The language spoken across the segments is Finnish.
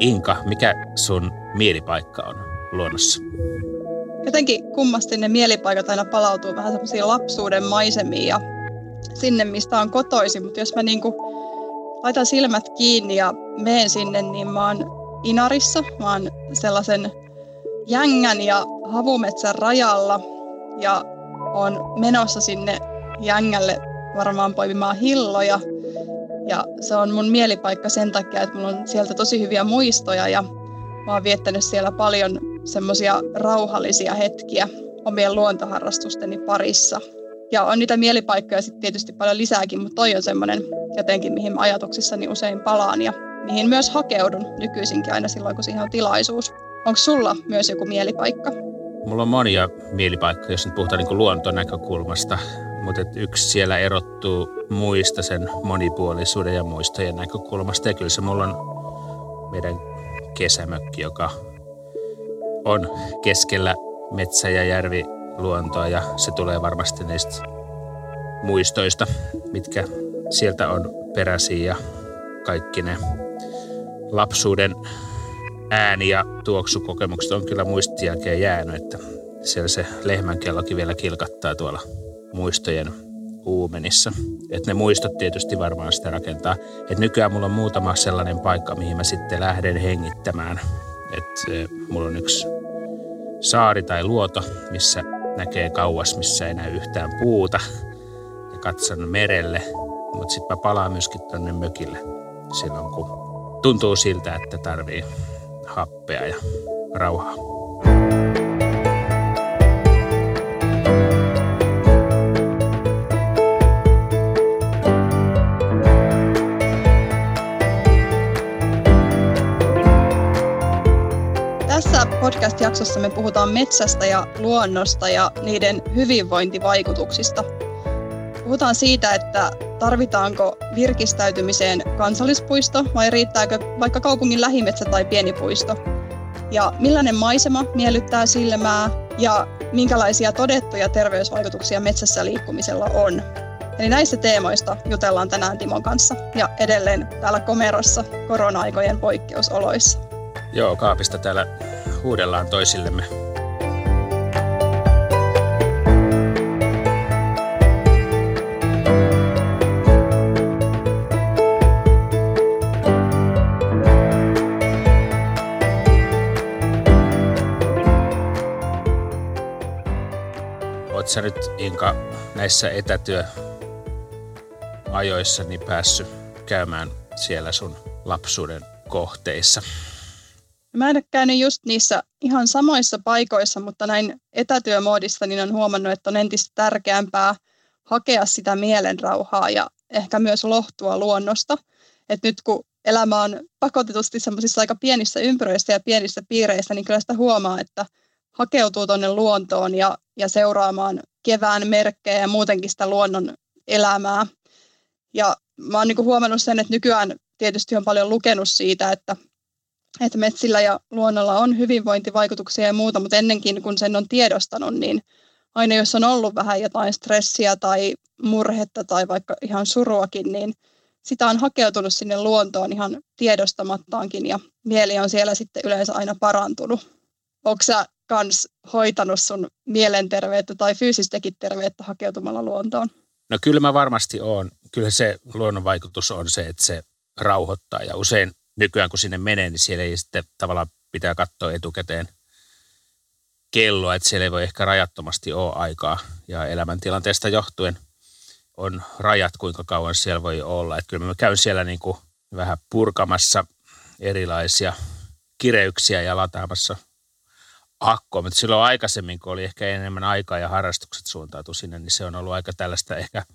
Inka, mikä sun mielipaikka on luonnossa? Jotenkin kummasti ne mielipaikat aina palautuu vähän semmoisiin lapsuuden maisemiin ja sinne, mistä on kotoisin. Mutta jos mä niinku laitan silmät kiinni ja menen sinne, niin mä oon Inarissa. Mä oon sellaisen jängän ja havumetsän rajalla ja on menossa sinne jängälle varmaan poimimaan hilloja. Ja se on mun mielipaikka sen takia, että mulla on sieltä tosi hyviä muistoja ja mä oon viettänyt siellä paljon semmoisia rauhallisia hetkiä omien luontoharrastusteni parissa. Ja on niitä mielipaikkoja sitten tietysti paljon lisääkin, mutta toi on semmoinen jotenkin, mihin ajatuksissani usein palaan ja mihin myös hakeudun nykyisinkin aina silloin, kun siihen on tilaisuus. Onko sulla myös joku mielipaikka? Mulla on monia mielipaikkoja, jos nyt puhutaan niin luontonäkökulmasta, mutta yksi siellä erottuu muista sen monipuolisuuden ja muistojen näkökulmasta. Ja kyllä se mulla on meidän kesämökki, joka on keskellä metsä- ja järviluontoa ja se tulee varmasti niistä muistoista, mitkä sieltä on peräisin ja kaikki ne lapsuuden ääni- ja tuoksukokemukset on kyllä muistin jälkeen jäänyt, että siellä se lehmänkellokin vielä kilkattaa tuolla muistojen uumenissa. Että ne muistot tietysti varmaan sitä rakentaa. Et nykyään mulla on muutama sellainen paikka, mihin mä sitten lähden hengittämään. Että mulla on yksi saari tai luoto, missä näkee kauas, missä ei näy yhtään puuta ja katson merelle. Mutta sitten mä palaan myöskin tonne mökille silloin, kun tuntuu siltä, että tarvii happea ja rauhaa. Podcast-jaksossa me puhutaan metsästä ja luonnosta ja niiden hyvinvointivaikutuksista. Puhutaan siitä, että tarvitaanko virkistäytymiseen kansallispuisto vai riittääkö vaikka kaupungin lähimetsä tai pieni puisto. Ja millainen maisema miellyttää silmää ja minkälaisia todettuja terveysvaikutuksia metsässä liikkumisella on. Eli näistä teemoista jutellaan tänään Timon kanssa ja edelleen täällä Komerossa korona-aikojen poikkeusoloissa. Joo, kaapista täällä huudellaan toisillemme. Oletko nyt Inka näissä etätyöajoissa niin päässyt käymään siellä sun lapsuuden kohteissa? Mä en ole käynyt just niissä ihan samoissa paikoissa, mutta näin etätyömoodissa niin on huomannut, että on entistä tärkeämpää hakea sitä mielenrauhaa ja ehkä myös lohtua luonnosta. Et nyt kun elämä on pakotetusti semmoisissa aika pienissä ympyröissä ja pienissä piireissä, niin kyllä sitä huomaa, että hakeutuu tuonne luontoon ja, ja seuraamaan kevään merkkejä ja muutenkin sitä luonnon elämää. Ja mä oon niin huomannut sen, että nykyään tietysti on paljon lukenut siitä, että että metsillä ja luonnolla on hyvinvointivaikutuksia ja muuta, mutta ennenkin kun sen on tiedostanut, niin aina jos on ollut vähän jotain stressiä tai murhetta tai vaikka ihan suruakin, niin sitä on hakeutunut sinne luontoon ihan tiedostamattaankin ja mieli on siellä sitten yleensä aina parantunut. Onko sä kans hoitanut sun mielenterveyttä tai fyysistäkin terveyttä hakeutumalla luontoon? No kyllä mä varmasti oon. Kyllä se luonnon vaikutus on se, että se rauhoittaa ja usein nykyään kun sinne menee, niin siellä ei sitten tavallaan pitää katsoa etukäteen kelloa, että siellä ei voi ehkä rajattomasti ole aikaa ja elämäntilanteesta johtuen on rajat, kuinka kauan siellä voi olla. Että kyllä mä käyn siellä niin kuin vähän purkamassa erilaisia kireyksiä ja lataamassa akkoa, mutta silloin aikaisemmin, kun oli ehkä enemmän aikaa ja harrastukset suuntautu sinne, niin se on ollut aika tällaista ehkä –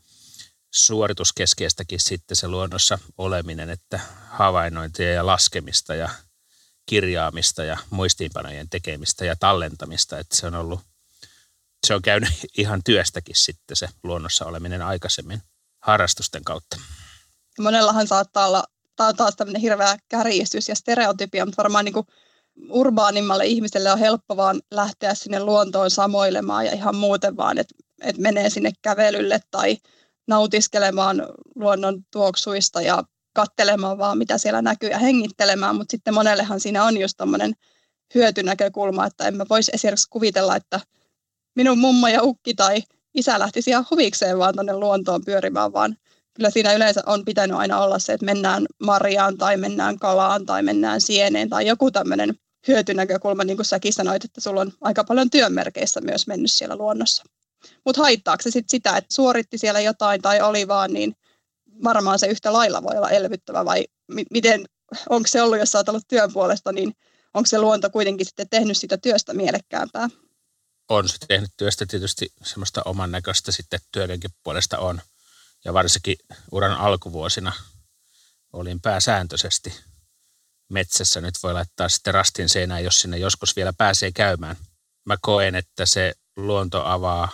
suorituskeskeistäkin sitten se luonnossa oleminen, että havainnointia ja laskemista ja kirjaamista ja muistiinpanojen tekemistä ja tallentamista, että se on ollut, se on käynyt ihan työstäkin sitten se luonnossa oleminen aikaisemmin harrastusten kautta. Monellahan saattaa olla taas tämmöinen hirveä kärjistys ja stereotypia, mutta varmaan niin kuin urbaanimmalle ihmiselle on helppo vaan lähteä sinne luontoon samoilemaan ja ihan muuten vaan, että, että menee sinne kävelylle tai nautiskelemaan luonnon tuoksuista ja kattelemaan vaan, mitä siellä näkyy ja hengittelemään, mutta sitten monellehan siinä on just tämmöinen hyötynäkökulma, että en mä voisi esimerkiksi kuvitella, että minun mummo ja ukki tai isä lähtisi ihan huvikseen vaan tuonne luontoon pyörimään, vaan kyllä siinä yleensä on pitänyt aina olla se, että mennään marjaan tai mennään kalaan tai mennään sieneen tai joku tämmöinen hyötynäkökulma, niin kuin säkin sanoit, että sulla on aika paljon työnmerkeissä myös mennyt siellä luonnossa. Mutta haittaako se sitten sitä, että suoritti siellä jotain tai oli vaan, niin varmaan se yhtä lailla voi olla elvyttävä vai mi- miten, onko se ollut, jos olet ollut työn puolesta, niin onko se luonto kuitenkin sitten tehnyt sitä työstä mielekkäämpää? On se tehnyt työstä tietysti semmoista oman näköistä sitten työdenkin puolesta on. Ja varsinkin uran alkuvuosina olin pääsääntöisesti metsässä. Nyt voi laittaa sitten rastin seinään, jos sinne joskus vielä pääsee käymään. Mä koen, että se luonto avaa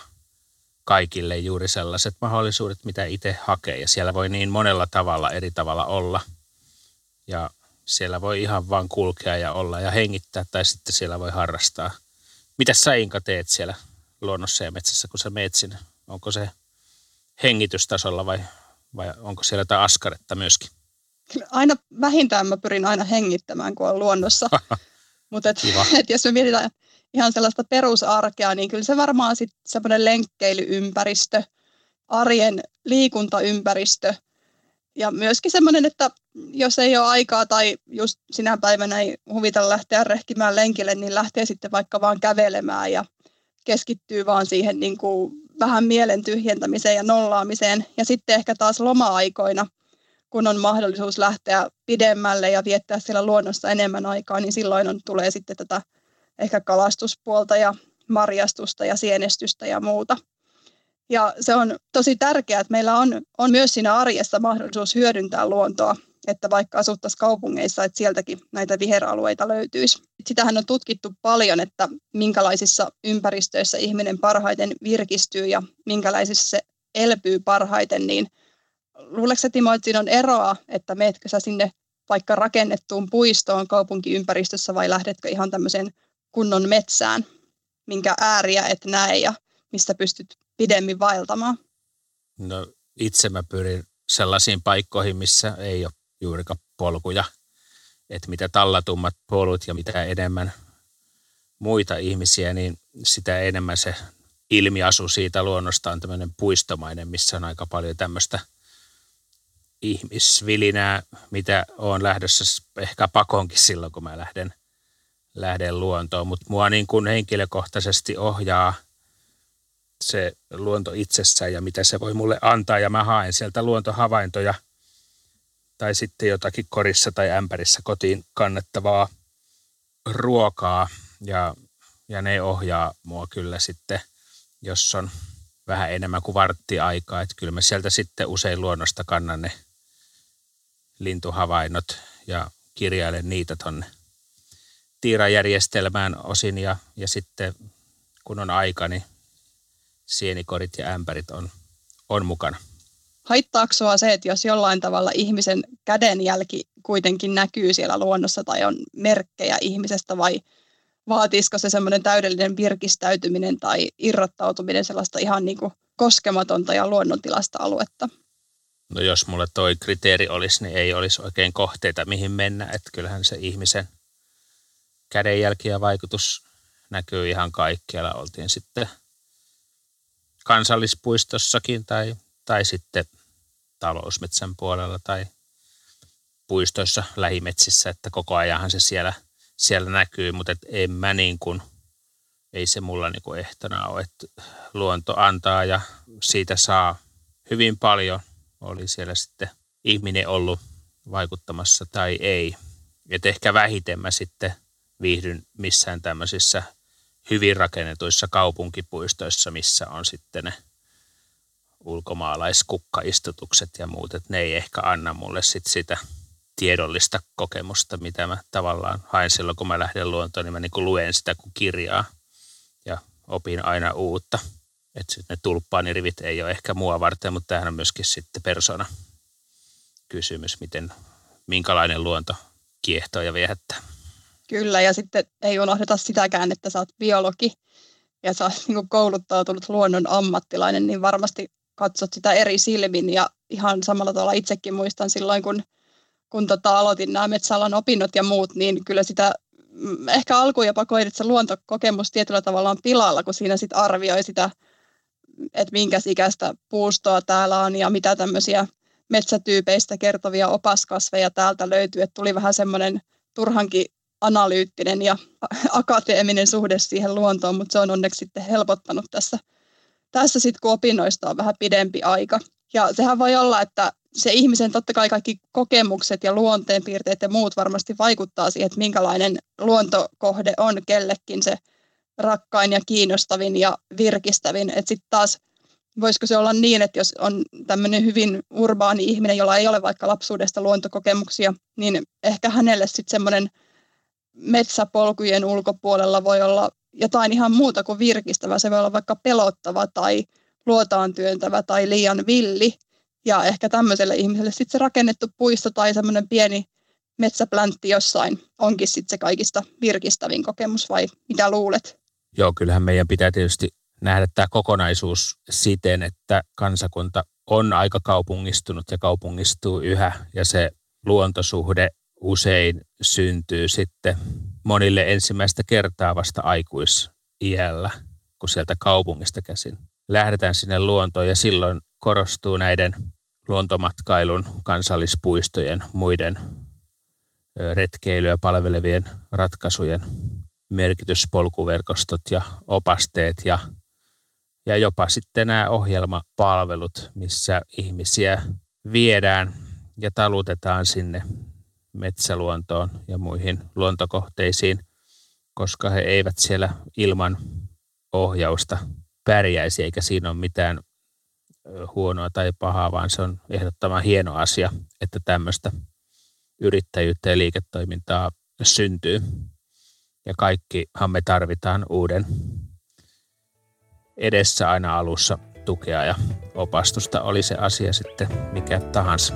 kaikille juuri sellaiset mahdollisuudet, mitä itse hakee. Ja siellä voi niin monella tavalla eri tavalla olla. Ja siellä voi ihan vaan kulkea ja olla ja hengittää tai sitten siellä voi harrastaa. Mitä sä Inka teet siellä luonnossa ja metsässä, kun sä meet sinne? Onko se hengitystasolla vai, vai onko siellä jotain askaretta myöskin? Aina vähintään mä pyrin aina hengittämään, kun on luonnossa. Mutta et, et jos me mietitään ihan sellaista perusarkea, niin kyllä se varmaan sitten semmoinen lenkkeilyympäristö, arjen liikuntaympäristö ja myöskin semmoinen, että jos ei ole aikaa tai just sinä päivänä ei huvita lähteä rehkimään lenkille, niin lähtee sitten vaikka vaan kävelemään ja keskittyy vaan siihen niin kuin vähän mielen tyhjentämiseen ja nollaamiseen. Ja sitten ehkä taas loma-aikoina, kun on mahdollisuus lähteä pidemmälle ja viettää siellä luonnossa enemmän aikaa, niin silloin on, tulee sitten tätä ehkä kalastuspuolta ja marjastusta ja sienestystä ja muuta. Ja se on tosi tärkeää, että meillä on, on myös siinä arjessa mahdollisuus hyödyntää luontoa, että vaikka asuttaisiin kaupungeissa, että sieltäkin näitä viheralueita löytyisi. Sitähän on tutkittu paljon, että minkälaisissa ympäristöissä ihminen parhaiten virkistyy ja minkälaisissa se elpyy parhaiten, niin luuletko sä Timo, että siinä on eroa, että meetkö sä sinne vaikka rakennettuun puistoon kaupunkiympäristössä vai lähdetkö ihan tämmöiseen kunnon metsään, minkä ääriä et näe ja mistä pystyt pidemmin vaeltamaan? No itse mä pyrin sellaisiin paikkoihin, missä ei ole juurikaan polkuja. Että mitä tallatummat polut ja mitä enemmän muita ihmisiä, niin sitä enemmän se ilmiasu siitä luonnosta on tämmöinen puistomainen, missä on aika paljon tämmöistä ihmisvilinää, mitä on lähdössä ehkä pakonkin silloin, kun mä lähden lähden luontoon, mutta mua niin kuin henkilökohtaisesti ohjaa se luonto itsessään ja mitä se voi mulle antaa. Ja mä haen sieltä luontohavaintoja tai sitten jotakin korissa tai ämpärissä kotiin kannettavaa ruokaa. Ja, ja ne ohjaa mua kyllä sitten, jos on vähän enemmän kuin vartti aikaa, että kyllä mä sieltä sitten usein luonnosta kannan ne lintuhavainnot ja kirjailen niitä tonne tiirajärjestelmään osin ja, ja sitten kun on aika, niin sienikorit ja ämpärit on, on mukana. Haittaako se, että jos jollain tavalla ihmisen kädenjälki kuitenkin näkyy siellä luonnossa tai on merkkejä ihmisestä vai vaatiisiko se semmoinen täydellinen virkistäytyminen tai irrottautuminen sellaista ihan niin kuin koskematonta ja luonnontilasta aluetta? No jos mulle toi kriteeri olisi, niin ei olisi oikein kohteita mihin mennä. Että kyllähän se ihmisen kädenjälki ja vaikutus näkyy ihan kaikkialla. Oltiin sitten kansallispuistossakin tai, tai sitten talousmetsän puolella tai puistoissa lähimetsissä, että koko ajanhan se siellä, siellä näkyy, mutta et en mä niin kuin, ei se mulla niin kuin ehtona ole, että luonto antaa ja siitä saa hyvin paljon. Oli siellä sitten ihminen ollut vaikuttamassa tai ei. Et ehkä vähiten mä sitten viihdyn missään tämmöisissä hyvin rakennetuissa kaupunkipuistoissa, missä on sitten ne ulkomaalaiskukka-istutukset ja muut, että ne ei ehkä anna mulle sit sitä tiedollista kokemusta, mitä mä tavallaan haen silloin, kun mä lähden luontoon, niin mä niin luen sitä kuin kirjaa ja opin aina uutta. Että ne tulppaanirivit ei ole ehkä mua varten, mutta tämähän on myöskin sitten persona kysymys, miten, minkälainen luonto kiehtoo ja viehättää. Kyllä, ja sitten ei unohdeta sitäkään, että sä oot biologi ja sä oot niin kouluttautunut luonnon ammattilainen, niin varmasti katsot sitä eri silmin. Ja ihan samalla tavalla itsekin muistan silloin, kun, kun tota, aloitin nämä metsäalan opinnot ja muut, niin kyllä sitä mm, ehkä alkuun jopa koin, että se luontokokemus tietyllä tavalla on pilalla, kun siinä sitten arvioi sitä, että minkä ikäistä puustoa täällä on ja mitä tämmöisiä metsätyypeistä kertovia opaskasveja täältä löytyy, että tuli vähän semmoinen turhankin analyyttinen ja akateeminen suhde siihen luontoon, mutta se on onneksi sitten helpottanut tässä, tässä sitten, kun opinnoista on vähän pidempi aika. Ja sehän voi olla, että se ihmisen totta kai kaikki kokemukset ja luonteenpiirteet ja muut varmasti vaikuttaa siihen, että minkälainen luontokohde on kellekin se rakkain ja kiinnostavin ja virkistävin. Että sitten taas voisiko se olla niin, että jos on tämmöinen hyvin urbaani ihminen, jolla ei ole vaikka lapsuudesta luontokokemuksia, niin ehkä hänelle sitten semmoinen metsäpolkujen ulkopuolella voi olla jotain ihan muuta kuin virkistävä. Se voi olla vaikka pelottava tai luotaan työntävä tai liian villi. Ja ehkä tämmöiselle ihmiselle sitten se rakennettu puisto tai semmoinen pieni metsäpläntti jossain onkin sitten se kaikista virkistävin kokemus vai mitä luulet? Joo, kyllähän meidän pitää tietysti nähdä tämä kokonaisuus siten, että kansakunta on aika kaupungistunut ja kaupungistuu yhä ja se luontosuhde usein syntyy sitten monille ensimmäistä kertaa vasta aikuisiällä, kun sieltä kaupungista käsin lähdetään sinne luontoon ja silloin korostuu näiden luontomatkailun, kansallispuistojen, muiden retkeilyä palvelevien ratkaisujen merkityspolkuverkostot ja opasteet ja, ja jopa sitten nämä ohjelmapalvelut, missä ihmisiä viedään ja talutetaan sinne metsäluontoon ja muihin luontokohteisiin, koska he eivät siellä ilman ohjausta pärjäisi, eikä siinä ole mitään huonoa tai pahaa, vaan se on ehdottoman hieno asia, että tämmöistä yrittäjyyttä ja liiketoimintaa syntyy. Ja kaikkihan me tarvitaan uuden edessä aina alussa tukea ja opastusta, oli se asia sitten mikä tahansa.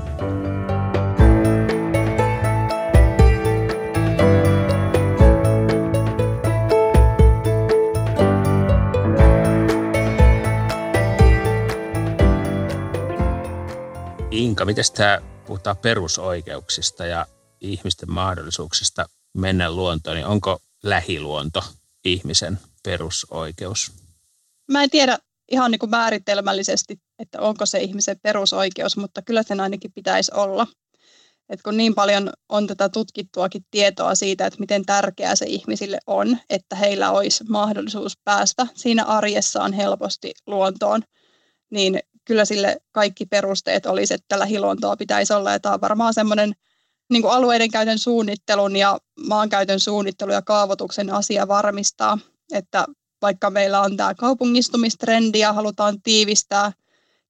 Inka, miten tämä puhutaan perusoikeuksista ja ihmisten mahdollisuuksista mennä luontoon, niin onko lähiluonto ihmisen perusoikeus? Mä en tiedä ihan niin kuin määritelmällisesti, että onko se ihmisen perusoikeus, mutta kyllä sen ainakin pitäisi olla. Et kun niin paljon on tätä tutkittuakin tietoa siitä, että miten tärkeää se ihmisille on, että heillä olisi mahdollisuus päästä siinä arjessaan helposti luontoon, niin kyllä sille kaikki perusteet olisi, että lähiluontoa pitäisi olla. Ja tämä on varmaan semmoinen niin kuin alueiden käytön suunnittelun ja maankäytön suunnittelu ja kaavoituksen asia varmistaa, että vaikka meillä on tämä kaupungistumistrendi ja halutaan tiivistää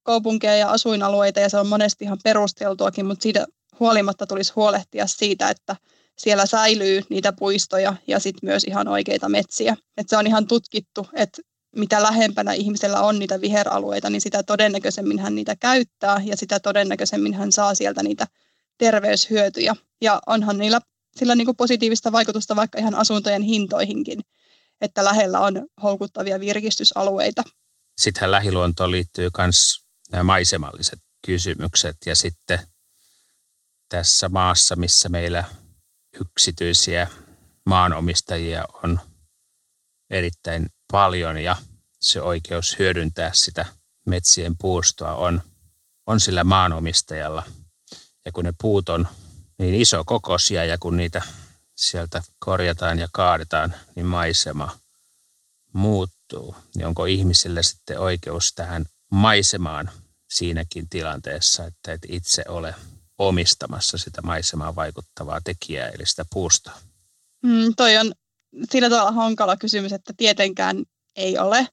kaupunkeja ja asuinalueita ja se on monesti ihan perusteltuakin, mutta siitä huolimatta tulisi huolehtia siitä, että siellä säilyy niitä puistoja ja sitten myös ihan oikeita metsiä. Et se on ihan tutkittu, että mitä lähempänä ihmisellä on niitä viheralueita, niin sitä todennäköisemmin hän niitä käyttää ja sitä todennäköisemmin hän saa sieltä niitä terveyshyötyjä. Ja onhan niillä sillä niin kuin positiivista vaikutusta vaikka ihan asuntojen hintoihinkin, että lähellä on houkuttavia virkistysalueita. Sittenhän lähiluontoon liittyy myös nämä maisemalliset kysymykset ja sitten tässä maassa, missä meillä yksityisiä maanomistajia on erittäin paljon ja se oikeus hyödyntää sitä metsien puustoa on, on sillä maanomistajalla. Ja kun ne puut on niin iso kokoisia ja kun niitä sieltä korjataan ja kaadetaan, niin maisema muuttuu. Niin onko ihmisillä sitten oikeus tähän maisemaan siinäkin tilanteessa, että et itse ole omistamassa sitä maisemaan vaikuttavaa tekijää, eli sitä puustoa? Mm, toi on sillä tavalla hankala kysymys, että tietenkään ei ole.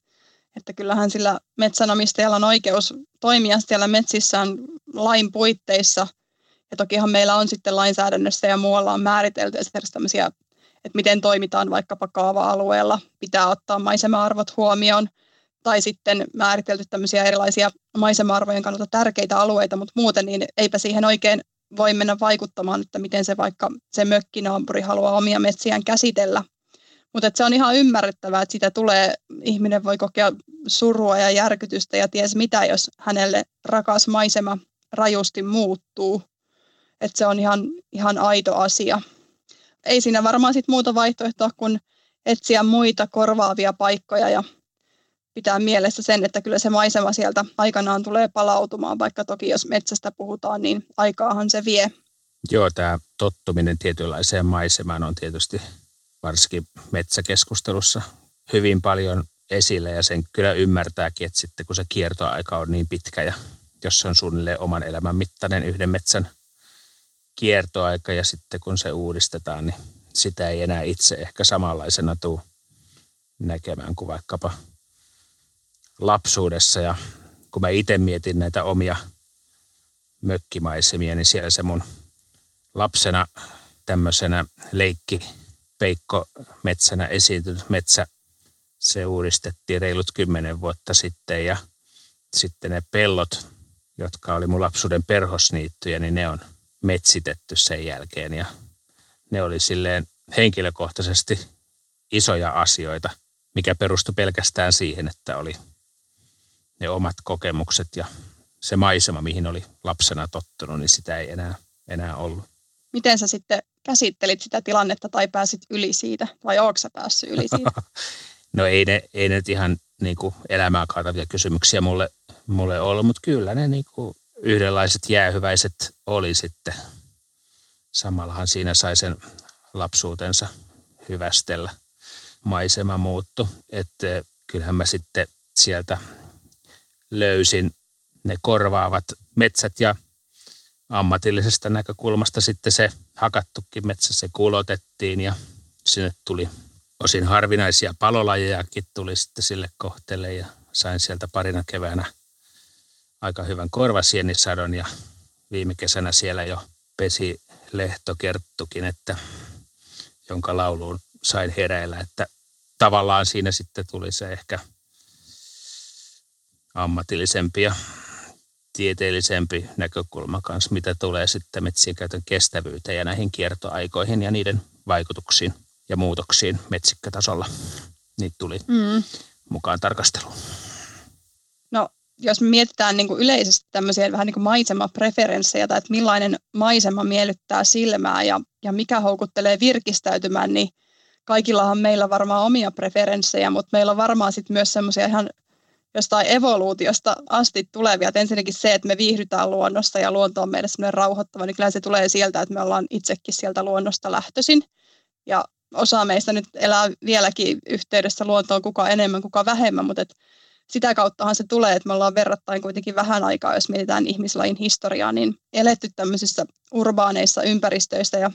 Että kyllähän sillä metsänomistajalla on oikeus toimia siellä metsissään lain puitteissa. Ja tokihan meillä on sitten lainsäädännössä ja muualla on määritelty esimerkiksi tämmöisiä, että miten toimitaan vaikkapa kaava-alueella, pitää ottaa maisema-arvot huomioon. Tai sitten määritelty tämmöisiä erilaisia maisema-arvojen kannalta tärkeitä alueita, mutta muuten niin eipä siihen oikein voi mennä vaikuttamaan, että miten se vaikka se mökkinaampuri haluaa omia metsiään käsitellä. Mutta se on ihan ymmärrettävää, että sitä tulee, ihminen voi kokea surua ja järkytystä ja ties mitä, jos hänelle rakas maisema rajusti muuttuu. Että se on ihan, ihan aito asia. Ei siinä varmaan sit muuta vaihtoehtoa kuin etsiä muita korvaavia paikkoja ja pitää mielessä sen, että kyllä se maisema sieltä aikanaan tulee palautumaan, vaikka toki jos metsästä puhutaan, niin aikaahan se vie. Joo, tämä tottuminen tietynlaiseen maisemaan on tietysti varsinkin metsäkeskustelussa hyvin paljon esillä ja sen kyllä ymmärtääkin, että sitten kun se kiertoaika on niin pitkä ja jos se on suunnilleen oman elämän mittainen yhden metsän kiertoaika ja sitten kun se uudistetaan, niin sitä ei enää itse ehkä samanlaisena tule näkemään kuin vaikkapa lapsuudessa. Ja kun mä itse mietin näitä omia mökkimaisemia, niin siellä se mun lapsena tämmöisenä leikki peikko metsänä esiintynyt metsä, se uudistettiin reilut kymmenen vuotta sitten ja sitten ne pellot, jotka oli mun lapsuuden perhosniittyjä, niin ne on metsitetty sen jälkeen ja ne oli silleen henkilökohtaisesti isoja asioita, mikä perustui pelkästään siihen, että oli ne omat kokemukset ja se maisema, mihin oli lapsena tottunut, niin sitä ei enää, enää ollut. Miten sä sitten käsittelit sitä tilannetta tai pääsit yli siitä, vai ootko sä päässyt yli siitä? no ei ne, ei ne ihan niin kuin elämää kaatavia kysymyksiä mulle, mulle ollut, mutta kyllä ne niin kuin yhdenlaiset jäähyväiset oli sitten. Samallahan siinä sai sen lapsuutensa hyvästellä. Maisema muuttu, että kyllähän mä sitten sieltä löysin ne korvaavat metsät ja ammatillisesta näkökulmasta sitten se hakattukin metsä se kulotettiin ja sinne tuli osin harvinaisia palolajejakin tuli sitten sille kohteelle ja sain sieltä parina keväänä aika hyvän korvasienisadon ja viime kesänä siellä jo pesi lehtokerttukin, että jonka lauluun sain heräillä, että tavallaan siinä sitten tuli se ehkä ammatillisempi ja tieteellisempi näkökulma kanssa, mitä tulee sitten metsien käytön kestävyyteen ja näihin kiertoaikoihin ja niiden vaikutuksiin ja muutoksiin metsikkötasolla. Niitä tuli mm. mukaan tarkasteluun. No, jos me mietitään niin kuin yleisesti tämmöisiä vähän niin kuin maisemapreferenssejä tai että millainen maisema miellyttää silmää ja, ja mikä houkuttelee virkistäytymään, niin kaikillahan meillä varmaan omia preferenssejä, mutta meillä on varmaan sitten myös semmoisia ihan jostain evoluutiosta asti tulevia. Et ensinnäkin se, että me viihdytään luonnosta ja luonto on meille semmoinen rauhoittava, niin kyllä se tulee sieltä, että me ollaan itsekin sieltä luonnosta lähtöisin. Ja osa meistä nyt elää vieläkin yhteydessä luontoon, kuka enemmän, kuka vähemmän, mutta et sitä kauttahan se tulee, että me ollaan verrattain kuitenkin vähän aikaa, jos mietitään ihmislajin historiaa, niin eletty tämmöisissä urbaaneissa ympäristöissä ja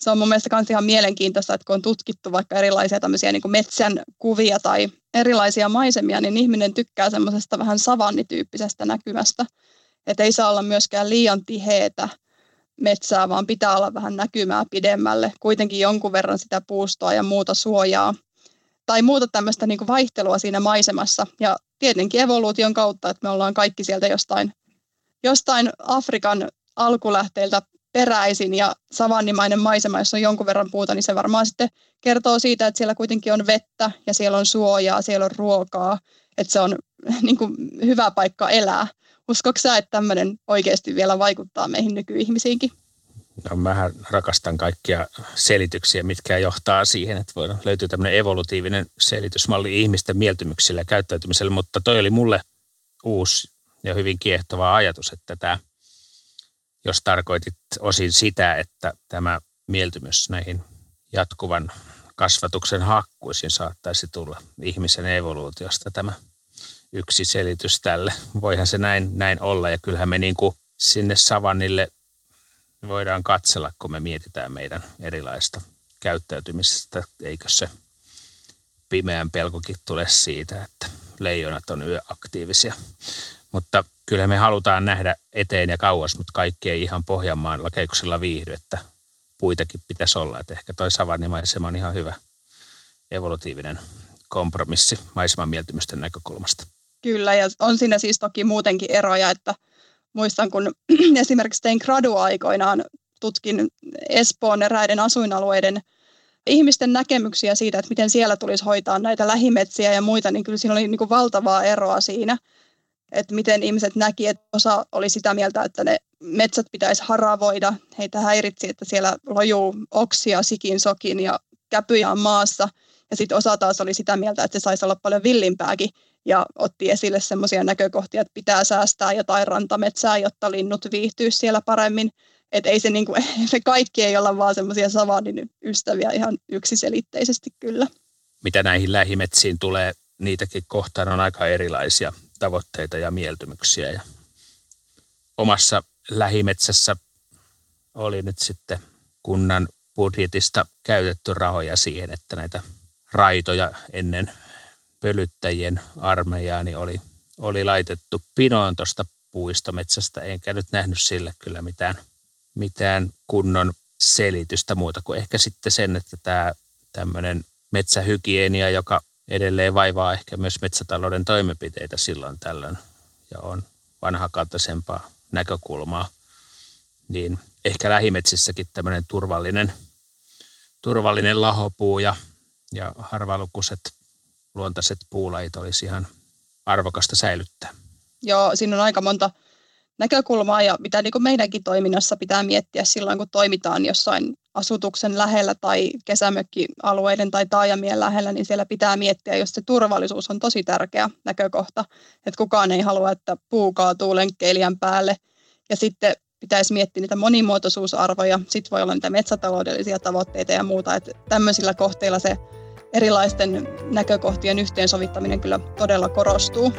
se on mun mielestä myös ihan mielenkiintoista, että kun on tutkittu vaikka erilaisia tämmöisiä niin metsän kuvia tai erilaisia maisemia, niin ihminen tykkää semmoisesta vähän savannityyppisestä näkymästä. Että ei saa olla myöskään liian tiheetä metsää, vaan pitää olla vähän näkymää pidemmälle. Kuitenkin jonkun verran sitä puustoa ja muuta suojaa. Tai muuta tämmöistä niin vaihtelua siinä maisemassa. Ja tietenkin evoluution kautta, että me ollaan kaikki sieltä jostain, jostain Afrikan alkulähteiltä peräisin ja savannimainen maisema, jos on jonkun verran puuta, niin se varmaan sitten kertoo siitä, että siellä kuitenkin on vettä ja siellä on suojaa, siellä on ruokaa, että se on niin kuin, hyvä paikka elää. Uskotko sä, että tämmöinen oikeasti vielä vaikuttaa meihin nykyihmisiinkin? No, mähän rakastan kaikkia selityksiä, mitkä johtaa siihen, että voidaan löytyä tämmöinen evolutiivinen selitysmalli ihmisten mieltymyksille ja käyttäytymiselle, mutta toi oli mulle uusi ja hyvin kiehtova ajatus, että tämä jos tarkoitit osin sitä, että tämä mieltymys näihin jatkuvan kasvatuksen hakkuisiin saattaisi tulla ihmisen evoluutiosta tämä yksi selitys tälle. Voihan se näin, näin olla ja kyllähän me niin kuin sinne savannille voidaan katsella, kun me mietitään meidän erilaista käyttäytymisestä. Eikö se pimeän pelkokin tule siitä, että leijonat on yöaktiivisia. Mutta kyllä me halutaan nähdä eteen ja kauas, mutta kaikki ei ihan Pohjanmaan lakeuksilla viihdy, että puitakin pitäisi olla. Että ehkä toi savannimaisema on ihan hyvä evolutiivinen kompromissi maiseman mieltymysten näkökulmasta. Kyllä, ja on siinä siis toki muutenkin eroja, että muistan, kun esimerkiksi tein graduaikoinaan, tutkin Espoon eräiden asuinalueiden ihmisten näkemyksiä siitä, että miten siellä tulisi hoitaa näitä lähimetsiä ja muita, niin kyllä siinä oli niin kuin valtavaa eroa siinä, että miten ihmiset näki, että osa oli sitä mieltä, että ne metsät pitäisi haravoida. Heitä häiritsi, että siellä lojuu oksia sikin sokin ja käpyjä on maassa. Ja sitten osa taas oli sitä mieltä, että se saisi olla paljon villimpääkin ja otti esille semmoisia näkökohtia, että pitää säästää jotain rantametsää, jotta linnut viihtyisi siellä paremmin. Että ei se, niinku, se kaikki ei olla vaan semmoisia savannin ystäviä ihan yksiselitteisesti kyllä. Mitä näihin lähimetsiin tulee, niitäkin kohtaan on aika erilaisia tavoitteita ja mieltymyksiä. Ja omassa lähimetsässä oli nyt sitten kunnan budjetista käytetty rahoja siihen, että näitä raitoja ennen pölyttäjien armeijaa niin oli, oli laitettu pinoon tuosta puistometsästä, enkä nyt nähnyt sille kyllä mitään, mitään kunnon selitystä muuta kuin ehkä sitten sen, että tämä tämmöinen metsähygienia, joka edelleen vaivaa ehkä myös metsätalouden toimenpiteitä silloin tällöin ja on vanhakantaisempaa näkökulmaa, niin ehkä lähimetsissäkin tämmöinen turvallinen, turvallinen lahopuu ja, ja harvalukuiset luontaiset puulajit olisi ihan arvokasta säilyttää. Joo, siinä on aika monta näkökulmaa ja mitä niin kuin meidänkin toiminnassa pitää miettiä silloin, kun toimitaan jossain asutuksen lähellä tai kesämökkialueiden tai taajamien lähellä, niin siellä pitää miettiä, jos se turvallisuus on tosi tärkeä näkökohta, että kukaan ei halua, että puu kaatuu lenkkeilijän päälle. Ja sitten pitäisi miettiä niitä monimuotoisuusarvoja, sitten voi olla niitä metsätaloudellisia tavoitteita ja muuta, että tämmöisillä kohteilla se erilaisten näkökohtien yhteensovittaminen kyllä todella korostuu.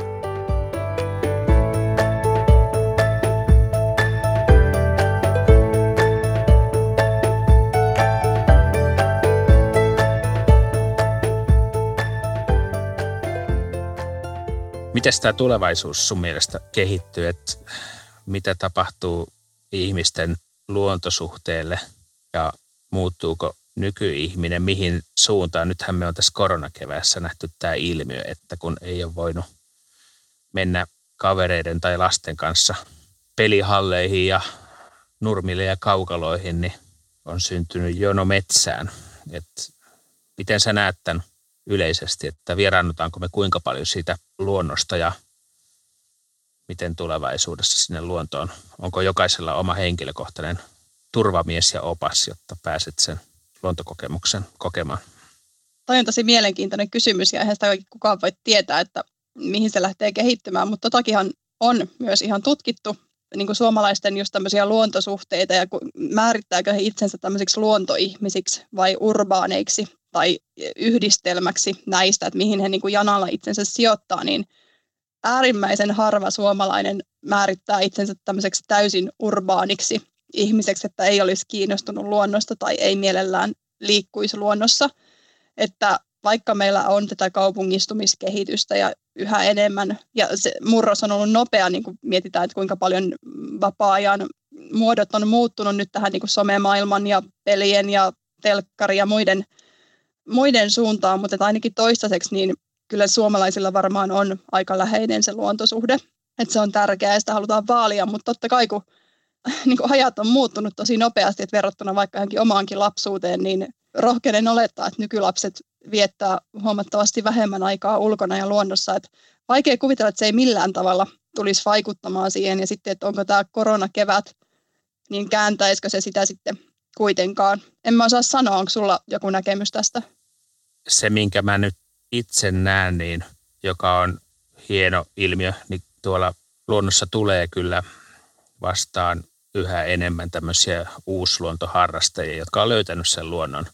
Miten tämä tulevaisuus sun mielestä kehittyy, että mitä tapahtuu ihmisten luontosuhteelle ja muuttuuko nykyihminen mihin suuntaan. Nythän me on tässä koronakeväässä nähty tämä ilmiö, että kun ei ole voinut mennä kavereiden tai lasten kanssa pelihalleihin ja nurmille ja kaukaloihin, niin on syntynyt jono metsään. Et miten sä näet tämän yleisesti, että vieraannutaanko me kuinka paljon siitä luonnosta ja miten tulevaisuudessa sinne luontoon? Onko jokaisella oma henkilökohtainen turvamies ja opas, jotta pääset sen luontokokemuksen kokemaan? Toi on tosi mielenkiintoinen kysymys ja eihän sitä kukaan voi tietää, että mihin se lähtee kehittymään, mutta totakinhan on myös ihan tutkittu niin kuin suomalaisten just tämmöisiä luontosuhteita ja määrittääkö he itsensä tämmöisiksi luontoihmisiksi vai urbaaneiksi tai yhdistelmäksi näistä, että mihin he niin kuin janalla itsensä sijoittaa, niin äärimmäisen harva suomalainen määrittää itsensä tämmöiseksi täysin urbaaniksi ihmiseksi, että ei olisi kiinnostunut luonnosta tai ei mielellään liikkuisi luonnossa. Että vaikka meillä on tätä kaupungistumiskehitystä ja yhä enemmän, ja se murros on ollut nopea, niin kuin mietitään, että kuinka paljon vapaa-ajan muodot on muuttunut nyt tähän niin somemaailman ja pelien ja telkkari ja muiden, muiden suuntaan, mutta ainakin toistaiseksi niin kyllä suomalaisilla varmaan on aika läheinen se luontosuhde, että se on tärkeää ja sitä halutaan vaalia, mutta totta kai kun niin kuin ajat on muuttunut tosi nopeasti, että verrattuna vaikka johonkin omaankin lapsuuteen, niin rohkeinen olettaa, että nykylapset viettää huomattavasti vähemmän aikaa ulkona ja luonnossa. Että vaikea kuvitella, että se ei millään tavalla tulisi vaikuttamaan siihen. Ja sitten, että onko tämä koronakevät, niin kääntäisikö se sitä sitten kuitenkaan. En mä osaa sanoa, onko sulla joku näkemys tästä? Se, minkä mä nyt itse näen, niin joka on hieno ilmiö, niin tuolla luonnossa tulee kyllä vastaan yhä enemmän tämmöisiä uusluontoharrastajia, jotka on löytänyt sen luonnon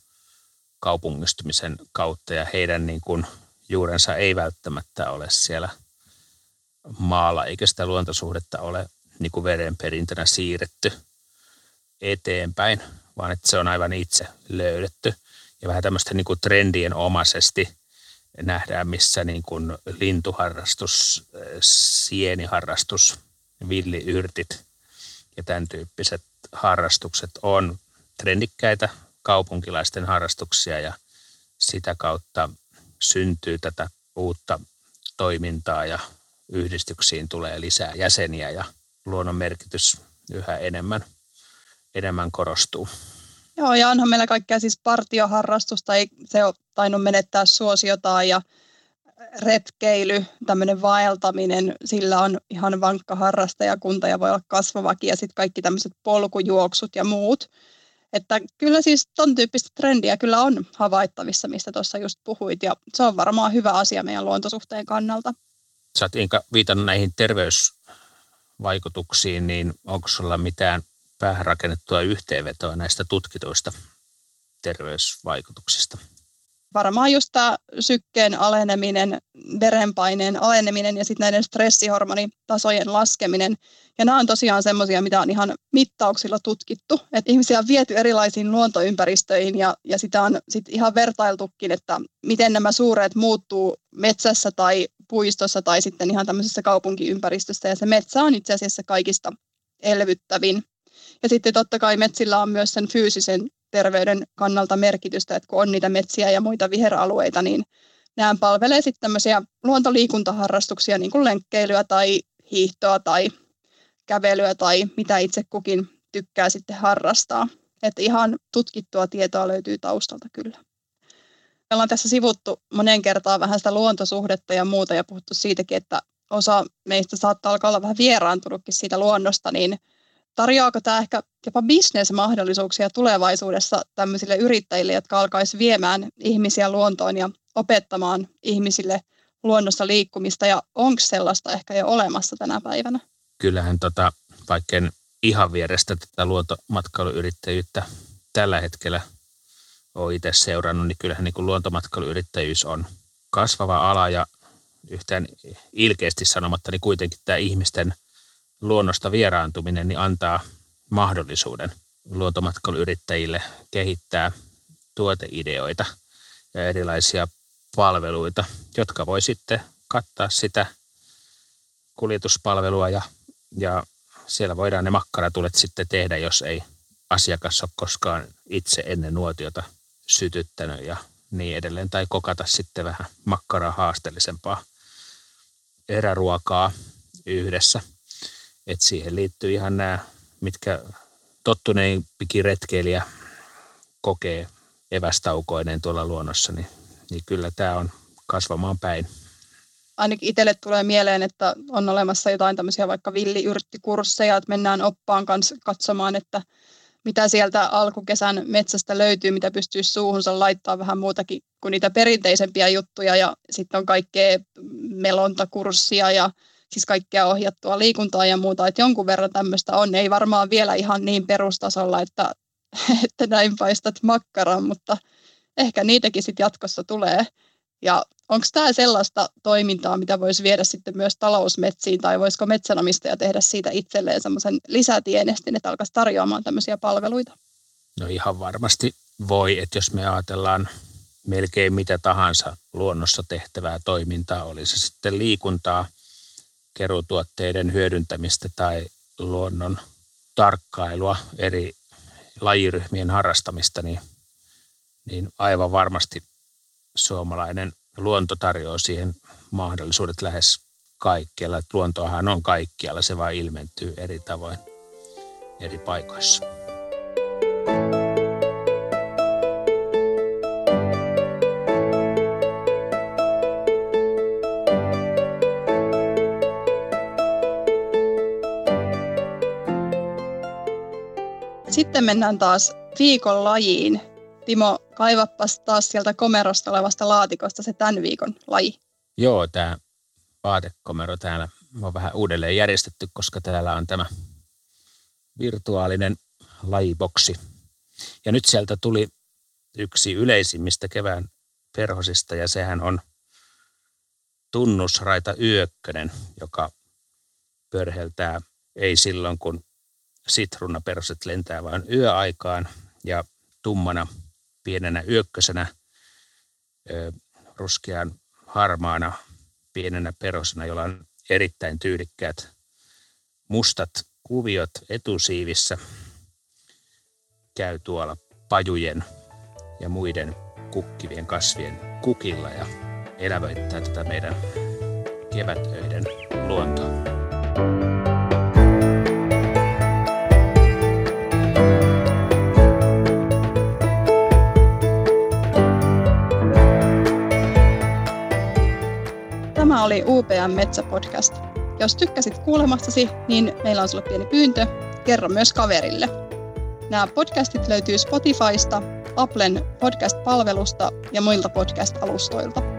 kaupungistumisen kautta ja heidän niin kuin juurensa ei välttämättä ole siellä maalla, eikä sitä luontosuhdetta ole niin kuin verenperintönä siirretty eteenpäin, vaan että se on aivan itse löydetty. Ja vähän tämmöistä niin kuin trendien omaisesti nähdään, missä niin kuin lintuharrastus, sieniharrastus, villiyrtit – ja tämän tyyppiset harrastukset on trendikkäitä kaupunkilaisten harrastuksia ja sitä kautta syntyy tätä uutta toimintaa ja yhdistyksiin tulee lisää jäseniä ja luonnon merkitys yhä enemmän, enemmän korostuu. Joo, ja onhan meillä kaikkea siis partioharrastusta, ei se ole tainnut menettää suosiotaan ja retkeily, tämmöinen vaeltaminen, sillä on ihan vankka harrastajakunta ja voi olla kasvavakin ja sitten kaikki tämmöiset polkujuoksut ja muut. Että kyllä siis ton tyyppistä trendiä kyllä on havaittavissa, mistä tuossa just puhuit ja se on varmaan hyvä asia meidän luontosuhteen kannalta. Sä oot Inka viitannut näihin terveysvaikutuksiin, niin onko sulla mitään päähän rakennettua yhteenvetoa näistä tutkituista terveysvaikutuksista? Varmaan just tämä sykkeen aleneminen, verenpaineen aleneminen ja sitten näiden stressihormonitasojen laskeminen. Ja nämä on tosiaan semmoisia, mitä on ihan mittauksilla tutkittu. Että ihmisiä on viety erilaisiin luontoympäristöihin ja, ja sitä on sit ihan vertailtukin, että miten nämä suuret muuttuu metsässä tai puistossa tai sitten ihan tämmöisessä kaupunkiympäristössä. Ja se metsä on itse asiassa kaikista elvyttävin. Ja sitten totta kai metsillä on myös sen fyysisen terveyden kannalta merkitystä, että kun on niitä metsiä ja muita viheralueita, niin nämä palvelee sitten tämmöisiä luontoliikuntaharrastuksia, niin kuin lenkkeilyä tai hiihtoa tai kävelyä tai mitä itse kukin tykkää sitten harrastaa. Että ihan tutkittua tietoa löytyy taustalta kyllä. Me ollaan tässä sivuttu monen kertaan vähän sitä luontosuhdetta ja muuta ja puhuttu siitäkin, että osa meistä saattaa alkaa olla vähän vieraantunutkin siitä luonnosta, niin tarjoaako tämä ehkä jopa bisnesmahdollisuuksia tulevaisuudessa tämmöisille yrittäjille, jotka alkaisi viemään ihmisiä luontoon ja opettamaan ihmisille luonnossa liikkumista ja onko sellaista ehkä jo olemassa tänä päivänä? Kyllähän tota, vaikka en ihan vierestä tätä luontomatkailuyrittäjyyttä tällä hetkellä ole itse seurannut, niin kyllähän niin kuin luontomatkailuyrittäjyys on kasvava ala ja yhtään ilkeästi sanomatta, niin kuitenkin tämä ihmisten luonnosta vieraantuminen niin antaa mahdollisuuden luontomatkailuyrittäjille kehittää tuoteideoita ja erilaisia palveluita, jotka voi sitten kattaa sitä kuljetuspalvelua ja, ja siellä voidaan ne makkaratulet sitten tehdä, jos ei asiakas ole koskaan itse ennen nuotiota sytyttänyt ja niin edelleen. Tai kokata sitten vähän makkaraa haasteellisempaa eräruokaa yhdessä – et siihen liittyy ihan nämä, mitkä tottuneempikin retkeilijä kokee evästaukoinen tuolla luonnossa, niin, niin kyllä tämä on kasvamaan päin. Ainakin itselle tulee mieleen, että on olemassa jotain tämmöisiä vaikka villiyrttikursseja, että mennään oppaan kanssa katsomaan, että mitä sieltä alkukesän metsästä löytyy, mitä pystyy suuhunsa laittaa vähän muutakin kuin niitä perinteisempiä juttuja ja sitten on kaikkea melontakurssia ja siis kaikkea ohjattua liikuntaa ja muuta, että jonkun verran tämmöistä on. Ei varmaan vielä ihan niin perustasolla, että, että näin paistat makkaran, mutta ehkä niitäkin sitten jatkossa tulee. Ja onko tämä sellaista toimintaa, mitä voisi viedä sitten myös talousmetsiin, tai voisiko metsänomistaja tehdä siitä itselleen semmoisen lisätienestin, että alkaisi tarjoamaan tämmöisiä palveluita? No ihan varmasti voi, että jos me ajatellaan melkein mitä tahansa luonnossa tehtävää toimintaa, oli se sitten liikuntaa – kerutuotteiden hyödyntämistä tai luonnon tarkkailua, eri lajiryhmien harrastamista, niin, niin aivan varmasti suomalainen luonto tarjoaa siihen mahdollisuudet lähes kaikkialla. Luontoahan on kaikkialla, se vain ilmentyy eri tavoin eri paikoissa. Sitten mennään taas viikon lajiin. Timo, kaivappas taas sieltä komerosta olevasta laatikosta se tämän viikon laji. Joo, tämä vaatekomero täällä on vähän uudelleen järjestetty, koska täällä on tämä virtuaalinen lajiboksi. Ja nyt sieltä tuli yksi yleisimmistä kevään perhosista ja sehän on tunnusraita yökkönen, joka pörheltää ei silloin, kun sitruunaperset lentää vain yöaikaan ja tummana pienenä yökkösenä ruskean harmaana pienenä perosena, jolla on erittäin tyylikkäät mustat kuviot etusiivissä, käy tuolla pajujen ja muiden kukkivien kasvien kukilla ja elävöittää tätä meidän kevätöiden luontoa. UPM Metsäpodcast. Jos tykkäsit kuulemastasi, niin meillä on sulle pieni pyyntö. Kerro myös kaverille. Nämä podcastit löytyy Spotifysta, Applen podcast-palvelusta ja muilta podcast-alustoilta.